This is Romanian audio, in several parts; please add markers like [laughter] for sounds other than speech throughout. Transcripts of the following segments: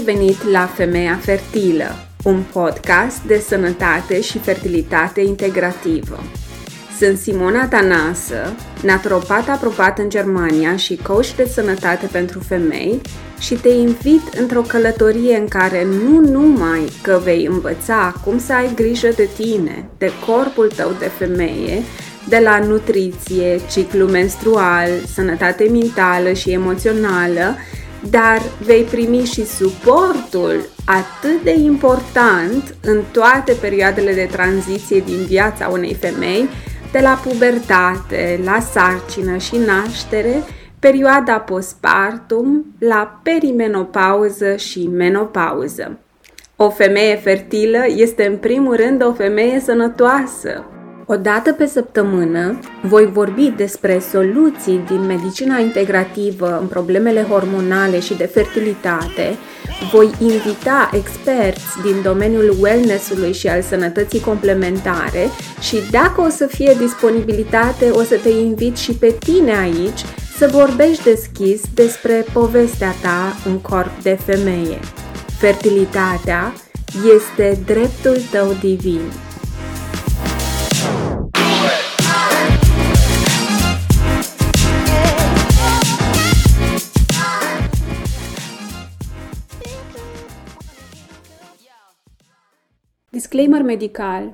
ai venit la Femeia Fertilă, un podcast de sănătate și fertilitate integrativă. Sunt Simona Tanasă, naturopat aprobat în Germania și coach de sănătate pentru femei și te invit într-o călătorie în care nu numai că vei învăța cum să ai grijă de tine, de corpul tău de femeie, de la nutriție, ciclu menstrual, sănătate mentală și emoțională, dar vei primi și suportul atât de important în toate perioadele de tranziție din viața unei femei, de la pubertate, la sarcină și naștere, perioada postpartum, la perimenopauză și menopauză. O femeie fertilă este în primul rând o femeie sănătoasă, o dată pe săptămână voi vorbi despre soluții din medicina integrativă în problemele hormonale și de fertilitate, voi invita experți din domeniul wellness-ului și al sănătății complementare și dacă o să fie disponibilitate, o să te invit și pe tine aici să vorbești deschis despre povestea ta în corp de femeie. Fertilitatea este dreptul tău divin. Disclaimer medical.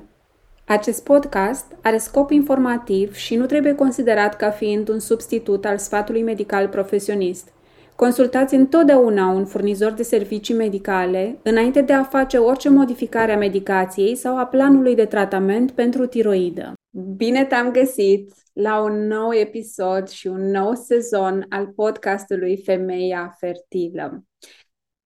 Acest podcast are scop informativ și nu trebuie considerat ca fiind un substitut al sfatului medical profesionist. Consultați întotdeauna un furnizor de servicii medicale înainte de a face orice modificare a medicației sau a planului de tratament pentru tiroidă. Bine te-am găsit la un nou episod și un nou sezon al podcastului Femeia Fertilă.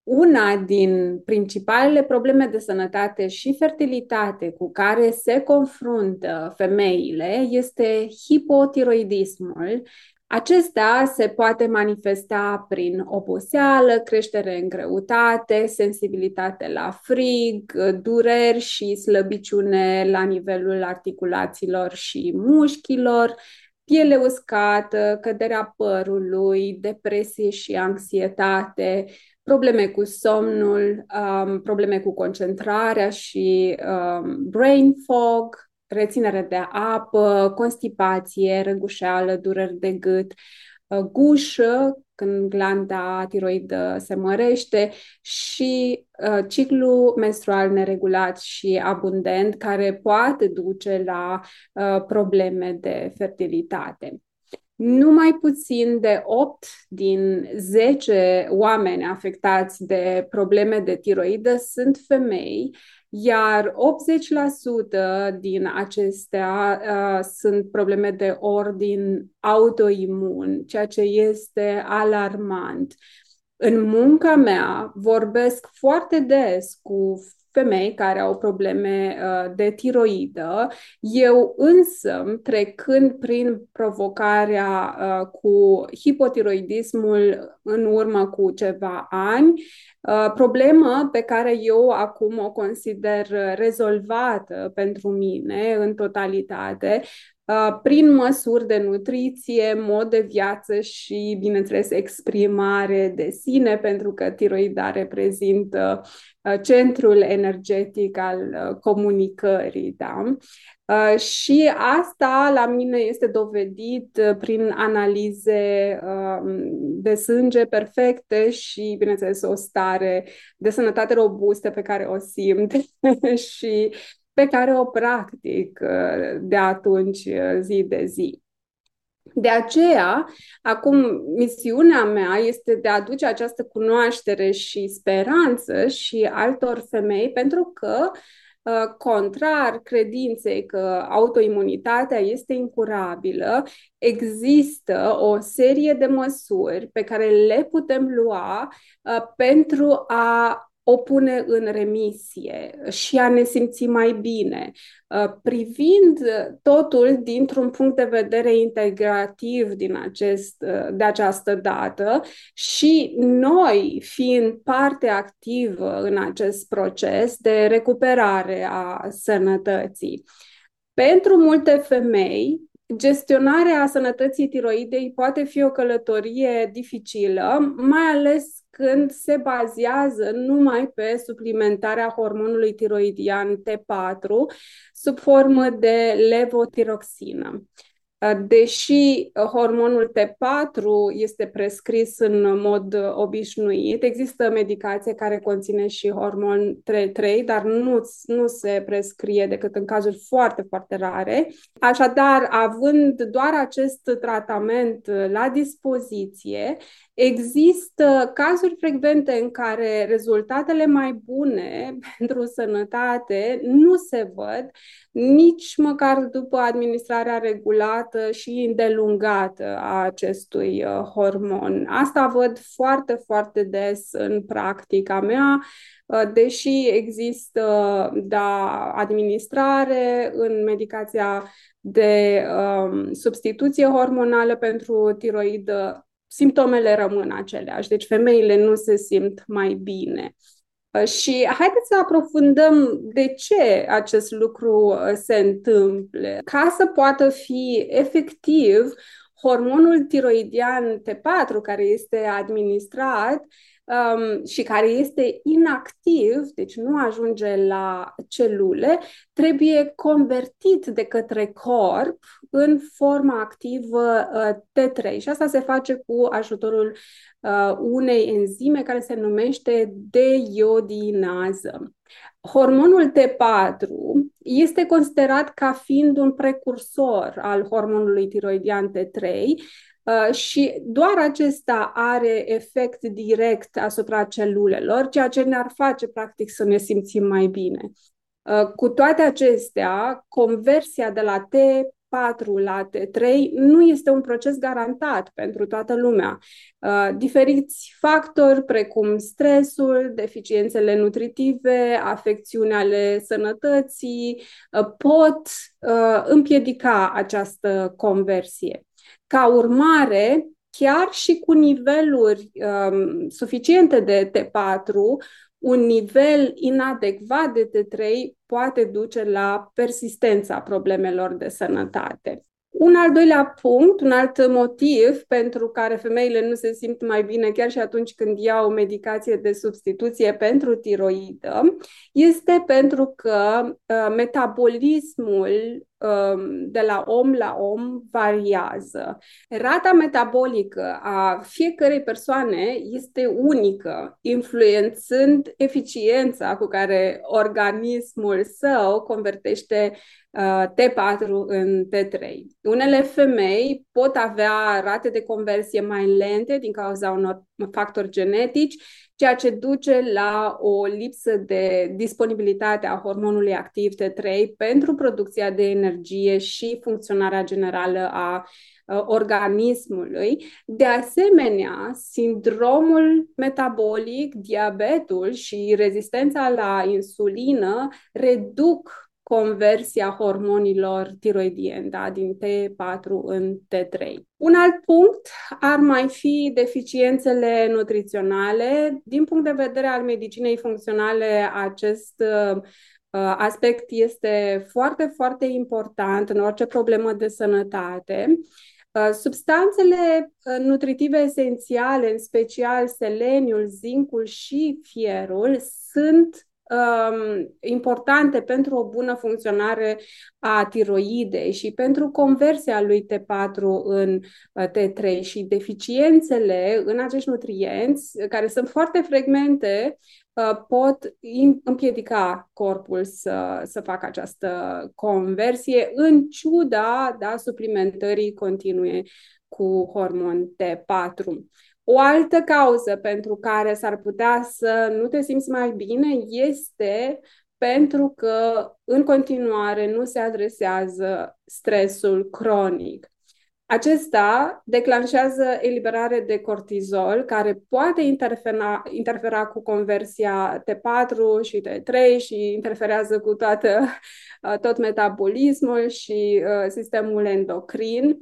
Una din principalele probleme de sănătate și fertilitate cu care se confruntă femeile este hipotiroidismul. Acesta se poate manifesta prin oboseală, creștere în greutate, sensibilitate la frig, dureri și slăbiciune la nivelul articulațiilor și mușchilor, piele uscată, căderea părului, depresie și anxietate, probleme cu somnul, um, probleme cu concentrarea și um, brain fog, reținere de apă, constipație, răgușeală, dureri de gât, uh, gușă, când glanda tiroidă se mărește și uh, ciclu menstrual neregulat și abundent care poate duce la uh, probleme de fertilitate numai puțin de 8 din 10 oameni afectați de probleme de tiroidă sunt femei, iar 80% din acestea uh, sunt probleme de ordin autoimun, ceea ce este alarmant. În munca mea vorbesc foarte des cu femei care au probleme uh, de tiroidă. Eu însă, trecând prin provocarea uh, cu hipotiroidismul în urmă cu ceva ani, uh, problemă pe care eu acum o consider rezolvată pentru mine în totalitate, Uh, prin măsuri de nutriție, mod de viață și, bineînțeles, exprimare de sine, pentru că tiroida reprezintă uh, centrul energetic al uh, comunicării. Da? Și asta la mine este dovedit prin analize um, de sânge perfecte și, bineînțeles, o stare de sănătate robustă pe care o simt [laughs] și pe care o practic uh, de atunci uh, zi de zi. De aceea, acum, misiunea mea este de a aduce această cunoaștere și speranță și altor femei, pentru că, uh, contrar credinței că autoimunitatea este incurabilă, există o serie de măsuri pe care le putem lua pentru a o pune în remisie și a ne simți mai bine, uh, privind totul dintr-un punct de vedere integrativ din acest, uh, de această dată și noi fiind parte activă în acest proces de recuperare a sănătății. Pentru multe femei, gestionarea sănătății tiroidei poate fi o călătorie dificilă, mai ales când se bazează numai pe suplimentarea hormonului tiroidian T4 sub formă de levotiroxină. Deși hormonul T4 este prescris în mod obișnuit, există medicație care conține și hormon T3, dar nu, nu se prescrie decât în cazuri foarte, foarte rare. Așadar, având doar acest tratament la dispoziție, Există cazuri frecvente în care rezultatele mai bune [laughs] pentru sănătate nu se văd nici măcar după administrarea regulată și îndelungată a acestui uh, hormon. Asta văd foarte, foarte des în practica mea, uh, deși există da, administrare în medicația de um, substituție hormonală pentru tiroidă simptomele rămân aceleași, deci femeile nu se simt mai bine. Uh, și haideți să aprofundăm de ce acest lucru uh, se întâmplă. Ca să poată fi efectiv, hormonul tiroidian T4, care este administrat, um, și care este inactiv, deci nu ajunge la celule, trebuie convertit de către corp în forma activă uh, T3 și asta se face cu ajutorul uh, unei enzime care se numește deiodinază. Hormonul T4 este considerat ca fiind un precursor al hormonului tiroidian T3 Uh, și doar acesta are efect direct asupra celulelor, ceea ce ne-ar face, practic, să ne simțim mai bine. Uh, cu toate acestea, conversia de la T4 la T3 nu este un proces garantat pentru toată lumea. Uh, diferiți factori, precum stresul, deficiențele nutritive, afecțiuni ale sănătății, pot împiedica această conversie. Ca urmare, chiar și cu niveluri um, suficiente de T4, un nivel inadecvat de T3 poate duce la persistența problemelor de sănătate. Un al doilea punct, un alt motiv pentru care femeile nu se simt mai bine chiar și atunci când iau medicație de substituție pentru tiroidă, este pentru că uh, metabolismul Um, de la om la om variază. Rata metabolică a fiecărei persoane este unică, influențând eficiența cu care organismul său convertește uh, T4 în T3. Unele femei pot avea rate de conversie mai lente din cauza unor factori genetici ceea ce duce la o lipsă de disponibilitate a hormonului activ T3 pentru producția de energie și funcționarea generală a organismului. De asemenea, sindromul metabolic, diabetul și rezistența la insulină reduc conversia hormonilor tiroidieni, da, din T4 în T3. Un alt punct ar mai fi deficiențele nutriționale. Din punct de vedere al medicinei funcționale, acest uh, aspect este foarte, foarte important în orice problemă de sănătate. Uh, substanțele uh, nutritive esențiale, în special seleniul, zincul și fierul, sunt um, importante pentru o bună funcționare a tiroidei și pentru conversia lui T4 în uh, T3 și deficiențele în acești nutrienți, care sunt foarte frecvente, uh, pot împiedica corpul să, să facă această conversie în ciuda da, suplimentării continue cu hormon T4. O altă cauză pentru care s-ar putea să nu te simți mai bine este pentru că în continuare nu se adresează stresul cronic. Acesta declanșează eliberare de cortizol, care poate interfera, interfera cu conversia T4 și T3 și interferează cu toată, [laughs] tot metabolismul și uh, sistemul endocrin.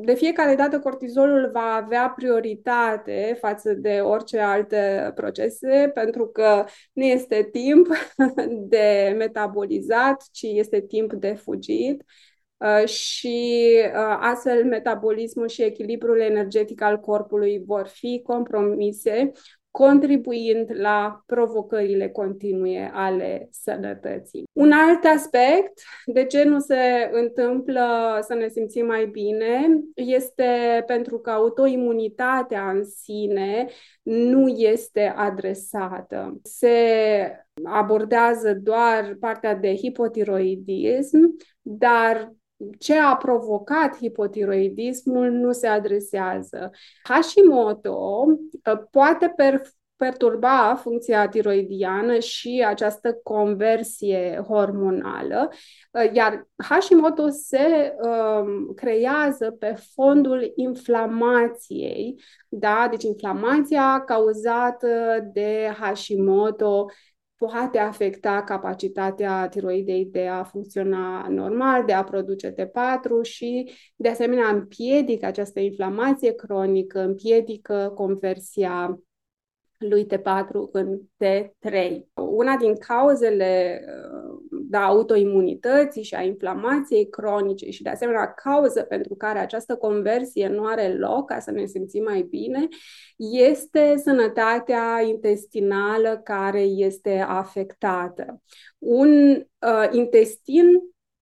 De fiecare dată cortizolul va avea prioritate față de orice alte procese pentru că nu este timp [laughs] de metabolizat, ci este timp de fugit. și astfel metabolismul și echilibrul energetic al corpului vor fi compromise contribuind la provocările continue ale sănătății. Un alt aspect de ce nu se întâmplă să ne simțim mai bine este pentru că autoimunitatea în sine nu este adresată. Se abordează doar partea de hipotiroidism, dar ce a provocat hipotiroidismul nu se adresează. Hashimoto uh, poate per- perturba funcția tiroidiană și această conversie hormonală, uh, iar Hashimoto se um, creează pe fondul inflamației, da? Deci inflamația cauzată de Hashimoto poate afecta capacitatea tiroidei de a funcționa normal, de a produce T4 și, de asemenea, împiedică această inflamație cronică, împiedică conversia lui T4 în T3. Una din cauzele da, autoimunității și a inflamației cronice și, de asemenea, cauză pentru care această conversie nu are loc, ca să ne simțim mai bine, este sănătatea intestinală care este afectată. Un uh, intestin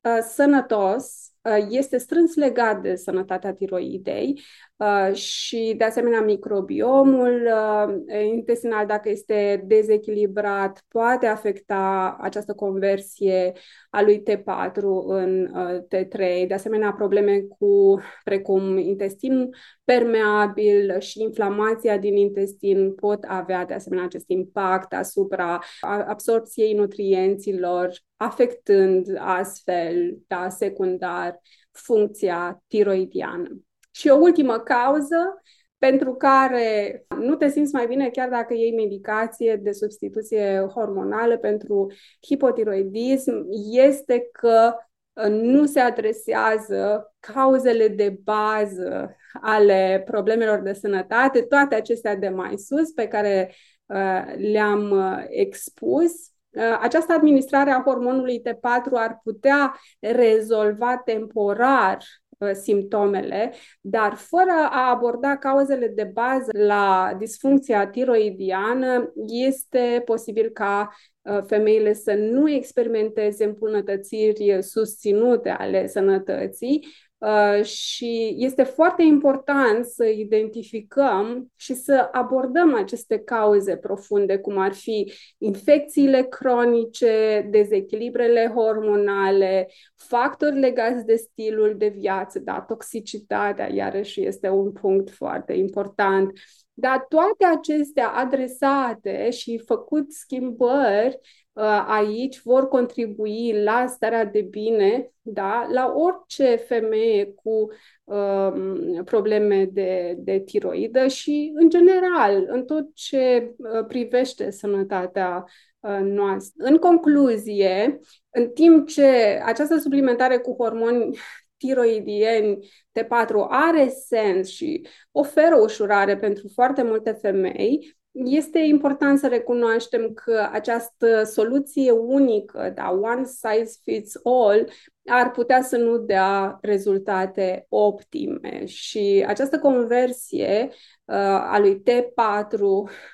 uh, sănătos Uh, este strâns legat de sănătatea tiroidei uh, și, de asemenea, microbiomul uh, intestinal, dacă este dezechilibrat, poate afecta această conversie a lui T4 în T3. De asemenea, probleme cu, precum intestin permeabil și inflamația din intestin pot avea, de asemenea, acest impact asupra absorpției nutrienților, afectând astfel, da, secundar, funcția tiroidiană. Și o ultimă cauză pentru care nu te simți mai bine chiar dacă iei medicație de substituție hormonală pentru hipotiroidism este că uh, nu se adresează cauzele de bază ale problemelor de sănătate, toate acestea de mai sus pe care uh, le-am uh, expus Uh, această administrare a hormonului T4 ar putea rezolva temporar uh, simptomele, dar fără a aborda cauzele de bază la disfuncția tiroidiană, este posibil ca uh, femeile să nu experimenteze îmbunătățiri susținute ale sănătății, Uh, și este foarte important să identificăm și să abordăm aceste cauze profunde, cum ar fi infecțiile cronice, dezechilibrele hormonale, factori legați de stilul de viață, da, toxicitatea, iarăși este un punct foarte important. Dar toate acestea adresate și făcut schimbări Uh, aici vor contribui la starea de bine, da, la orice femeie cu um, probleme de, de tiroidă și, în general, în tot ce uh, privește sănătatea uh, noastră. În concluzie, în timp ce această suplimentare cu hormoni tiroidieni T4 are sens și oferă ușurare pentru foarte multe femei, este important să recunoaștem că această soluție unică, da, one size fits all, ar putea să nu dea rezultate optime. Și această conversie uh, a lui T4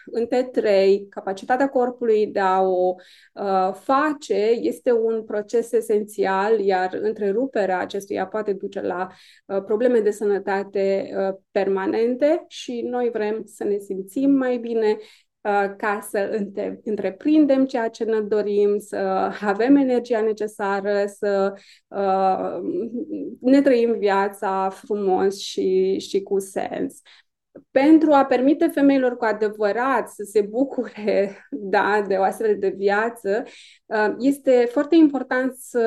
în T3, capacitatea corpului de a o uh, face, este un proces esențial, iar întreruperea acestuia poate duce la uh, probleme de sănătate uh, permanente și noi vrem să ne simțim mai bine Uh, ca să întreprindem ceea ce ne dorim, să avem energia necesară, să uh, ne trăim viața frumos și, și cu sens. Pentru a permite femeilor cu adevărat să se bucure [laughs] da, de o astfel de viață, uh, este foarte important să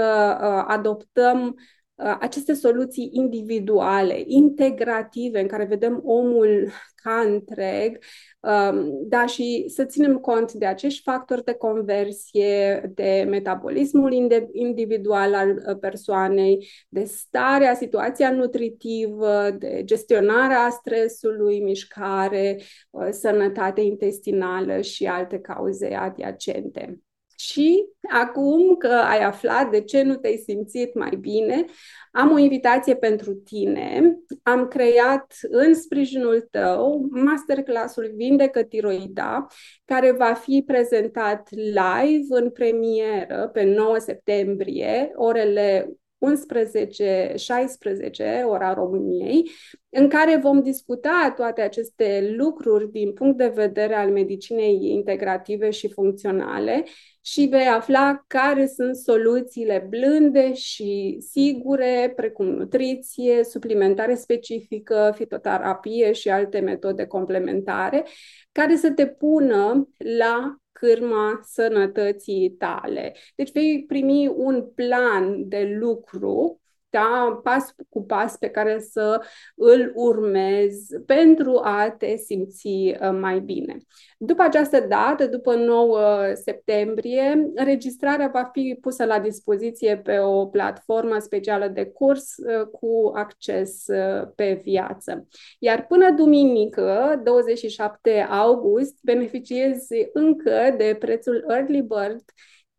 adoptăm Uh, aceste soluții individuale, integrative, în care vedem omul ca întreg, um, da, și să ținem cont de acești factori de conversie, de metabolismul individual al uh, persoanei, de starea, situația nutritivă, de gestionarea stresului, mișcare, uh, sănătate intestinală și alte cauze adiacente. Și acum că ai aflat de ce nu te-ai simțit mai bine, am o invitație pentru tine. Am creat în sprijinul tău masterclassul Vindecă Tiroida, care va fi prezentat live în premieră pe 9 septembrie, orele 11-16, ora României, în care vom discuta toate aceste lucruri din punct de vedere al medicinei integrative și funcționale și vei afla care sunt soluțiile blânde și sigure, precum nutriție, suplimentare specifică, fitoterapie și alte metode complementare, care să te pună la cârma sănătății tale. Deci vei primi un plan de lucru da, pas cu pas pe care să îl urmezi pentru a te simți uh, mai bine. După această dată, după 9 septembrie, înregistrarea va fi pusă la dispoziție pe o platformă specială de curs uh, cu acces uh, pe viață. Iar până duminică, 27 august, beneficiezi încă de prețul Early Bird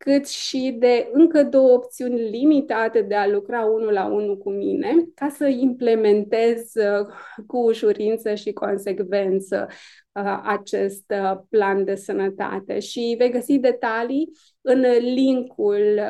cât și de încă două opțiuni limitate de a lucra unul la unul cu mine, ca să implementez uh, cu ușurință și consecvență. uh, acest uh, plan de sănătate. Și vei găsi detalii în linkul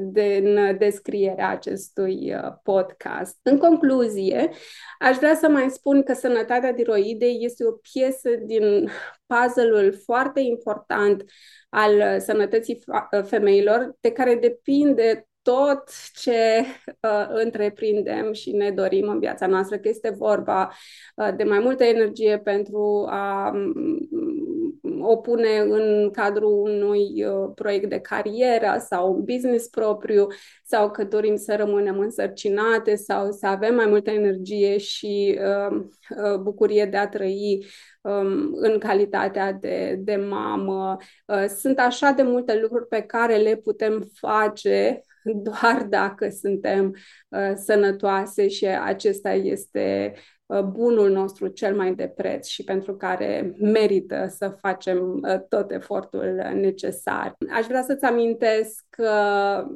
din descrierea acestui podcast. În concluzie, aș vrea să mai spun că sănătatea tiroidei este o piesă din puzzle-ul foarte important al sănătății femeilor, de care depinde tot ce uh, întreprindem și ne dorim în viața noastră, că este vorba uh, de mai multă energie pentru a um, o pune în cadrul unui uh, proiect de carieră sau un business propriu, sau că dorim să rămânem însărcinate sau să avem mai multă energie și uh, uh, bucurie de a trăi um, în calitatea de, de mamă. Uh, sunt așa de multe lucruri pe care le putem face doar dacă suntem uh, sănătoase și acesta este uh, bunul nostru cel mai de preț și pentru care merită să facem uh, tot efortul necesar. Aș vrea să-ți amintesc că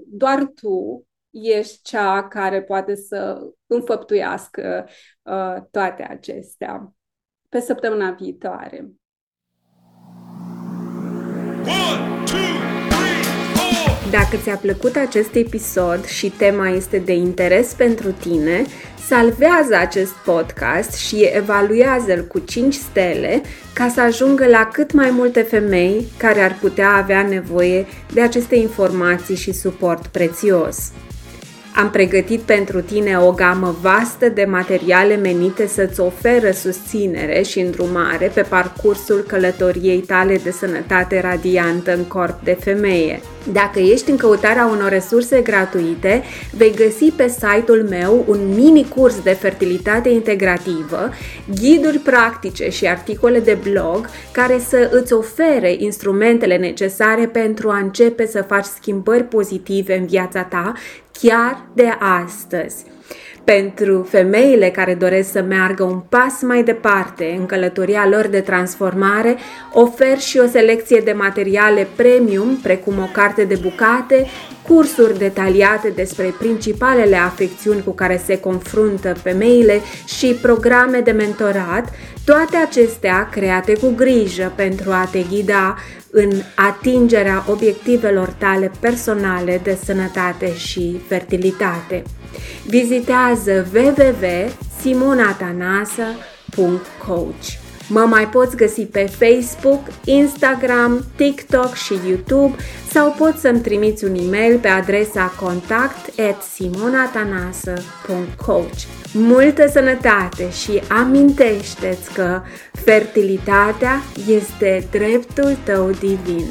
doar tu ești cea care poate să înfăptuiască uh, toate acestea pe săptămâna viitoare. One, two, dacă ți-a plăcut acest episod și tema este de interes pentru tine, salvează acest podcast și evaluează-l cu 5 stele ca să ajungă la cât mai multe femei care ar putea avea nevoie de aceste informații și suport prețios. Am pregătit pentru tine o gamă vastă de materiale menite să-ți oferă susținere și îndrumare pe parcursul călătoriei tale de sănătate radiantă în corp de femeie. Dacă ești în căutarea unor resurse gratuite, vei găsi pe site-ul meu un mini curs de fertilitate integrativă, ghiduri practice și articole de blog care să îți ofere instrumentele necesare pentru a începe să faci schimbări pozitive în viața ta chiar de astăzi. Pentru femeile care doresc să meargă un pas mai departe în călătoria lor de transformare, ofer și o selecție de materiale premium, precum o carte de bucate, cursuri detaliate despre principalele afecțiuni cu care se confruntă femeile și programe de mentorat, toate acestea create cu grijă pentru a te ghida în atingerea obiectivelor tale personale de sănătate și fertilitate. Vizitează www.simonatanasa.coach Mă mai poți găsi pe Facebook, Instagram, TikTok și YouTube sau poți să-mi trimiți un e-mail pe adresa contact at simonatanasă.coach multă sănătate și amintește-ți că fertilitatea este dreptul tău divin.